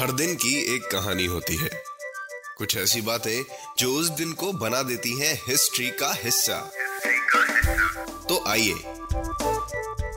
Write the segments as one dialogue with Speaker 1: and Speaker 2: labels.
Speaker 1: हर दिन की एक कहानी होती है। कुछ ऐसी बातें जो उस दिन को बना देती हैं हिस्ट्री का हिस्सा। तो आइए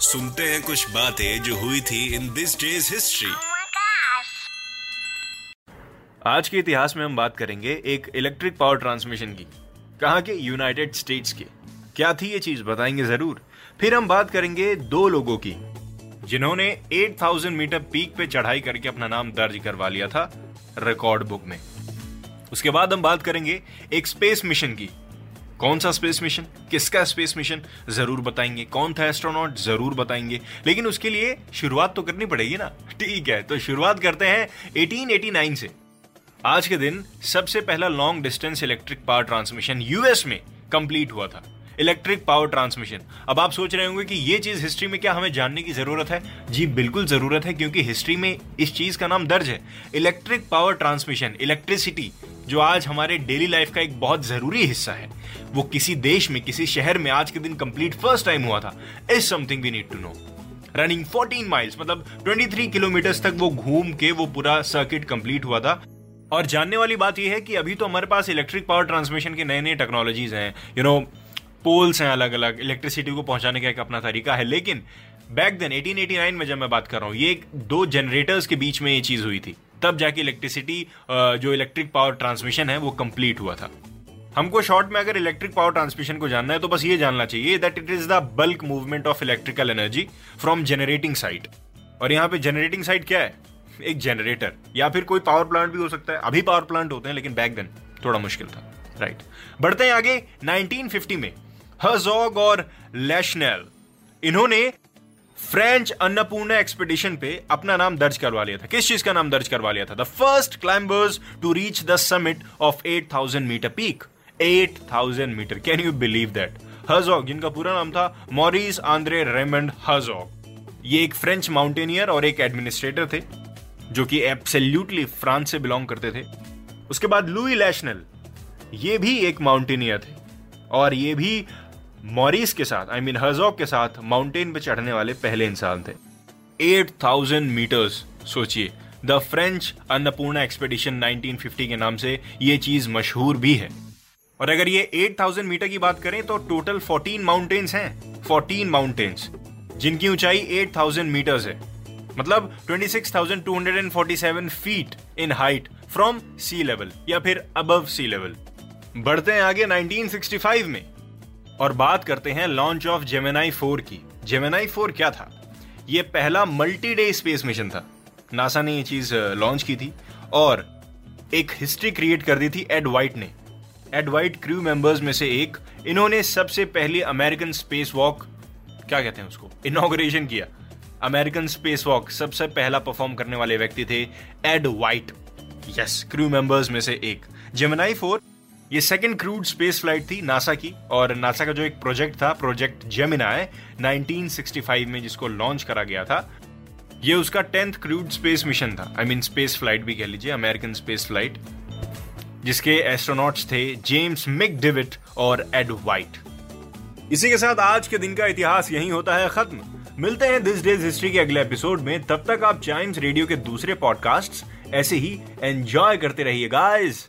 Speaker 1: सुनते हैं कुछ बातें जो हुई थी इन दिस डेज़ हिस्ट्री!
Speaker 2: आज के इतिहास में हम बात करेंगे एक इलेक्ट्रिक पावर ट्रांसमिशन की। कहाँ के? यूनाइटेड स्टेट्स के। क्या थी ये चीज़? बताएँगे ज़रूर। फिर हम बात करेंगे दो लोगों की। जिन्होंने 8000 मीटर पीक पे चढ़ाई करके अपना नाम दर्ज करवा लिया था रिकॉर्ड बुक में। उसके बाद हम बात करेंगे एक स्पेस मिशन की। कौन सा स्पेस मिशन? किसका स्पेस मिशन? ज़रूर बताएँगे। कौन था एस्ट्रोनॉट? ज़रूर बताएँगे। लेकिन उसके लिए शुरुआत तो करनी पड़ेगी ना। ठीक है तो शुरुआत करते हैं 1889 से। आज के दिन सबसे पहला long distance electric power transmission US में कंप्लीट हुआ था। इलेक्ट्रिक पावर ट्रांसमिशन अब आप सोच रहे होंगे कि ये चीज़ हिस्ट्री में क्या हमें जानने की ज़रूरत है? जी, बिल्कुल ज़रूरत है, क्योंकि हिस्ट्री में इस चीज़ का नाम दर्ज है। इलेक्ट्रिक पावर ट्रांसमिशन इलेक्ट्रिसिटी जो आज हमारे डेली लाइफ का एक बहुत ज़रूरी हिस्सा है। वो किसी देश में, किसी शहर में आज के दिन कंप्लीट फ़र्स्ट टाइम हुआ था। Is something we need to know running 14 miles मतलब 23 किलोमीटर तक वो घूम के वो पूरा सर्किट कंप्लीट हुआ था। और जानने वाली बात यह है कि अभी तो हमारे पास इलेक्ट्रिक पावर ट्रांसमिशन के नए नए टेक्नोलॉजीज़ हैं। यू नो पोल्स हैं अलग अलग इलेक्ट्रिसिटी को पहुँचाने का एक अपना तरीका है, लेकिन बैक देन 1889 में जब मैं बात कर रहा हूँ, ये दो जनरेटर्स के बीच में ये चीज़ हुई थी। तब जाके इलेक्ट्रिसिटी जो इलेक्ट्रिक पावर ट्रांसमिशन है, वो कंप्लीट हुआ था। हमको शॉर्ट में अगर इलेक्ट्रिक पावर ट्रांसमिशन को जानना है तो बस ये जानना चाहिए that it is the bulk movement of electrical energy from generating site और यहाँ पे जनरेटिंग साइट क्या है? एक जनरेटर या फिर कोई पावर प्लांट भी हो सकता है। अभी पावर प्लांट होते हैं, लेकिन बैक देन थोड़ा मुश्किल था राइट right. बढ़ते हैं आगे 1950 में। हजोग और लेशनेल। इन्होंने फ्रेंच अन्नपूर्णा एक्सपीडिशन पे अपना नाम दर्ज करवा लिया था। किस चीज़ का नाम दर्ज करवा लिया था? The first climbers to reach the summit of 8000 metre peak 8000 metre can you believe that हजोग जिनका पूरा नाम था मॉरिस आंद्रे रेमंड हजोग ये एक फ्रेंच माउंटेनियर और एक एडमिनिस्ट्रेटर थे, जो कि एब्सोल्युटली फ्रांस से बिलोंग करते थे। उसके बाद लुई लैशनल ये भी एक माउंटेनियर थे, और ये भी मॉरिस के साथ आई मीन हजॉक के साथ माउंटेन पे चढ़ने वाले पहले इंसान थे। 8000 मीटर्स सोचिए द फ्रेंच अन्नपूर्णा एक्सपेडिशन 1950 के नाम से ये चीज़ मशहूर भी है। और अगर ये 8000 मीटर की बात करें तो टोटल 14 माउंटेन्स हैं 14 माउंटेन्स जिनकी ऊंचाई 8000 मीटर्स है। मतलब 26,247 feet in height from sea level या फिर अबव सी लेवल बढ़ते हैं आगे 1965 में। और बात करते हैं लॉन्च ऑफ़ जेमेनाई 4 की। जेमेनाई 4 क्या था? यह पहला मल्टी डे स्पेस मिशन था। नासा ने यह चीज़ लॉन्च की थी और एक हिस्ट्री क्रिएट कर दी थी एड वाइट ने। एड वाइट क्रू मेंबर्स में से एक, इन्होंने सबसे पहली अमेरिकन स्पेस वॉक क्या कहते हैं उसको? इनॉग्रेशन किया। अमेरिकन स्पेस वॉक सबसे पहला परफॉर्म करने वाले व्यक्ति थे Ed White yes crew members में से एक। जेमनाई फोर ये सेकंड क्रूड स्पेस फ़्लाइट थी नासा की, और नासा का जो एक प्रोजेक्ट था प्रोजेक्ट जेमिनाई 1965 में जिसको लॉन्च करा गया था, ये उसका टेंथ क्रूड स्पेस मिशन था। आई मीन स्पेस फ़्लाइट भी कह लीजिए अमेरिकन स्पेस फ़्लाइट जिसके एस्ट्रोनॉट्स थे जेम्स मिक डिविट और एड वाइट इसी के साथ आज के दिन का इतिहास यही होता है खत्म। मिलते हैं दिस डेज़ हिस्ट्री के अगले एपिसोड में। तब तक आप चाइम्स रेडियो के दूसरे पॉडकास्ट्स ऐसे ही एंजॉय करते रहिए गाइस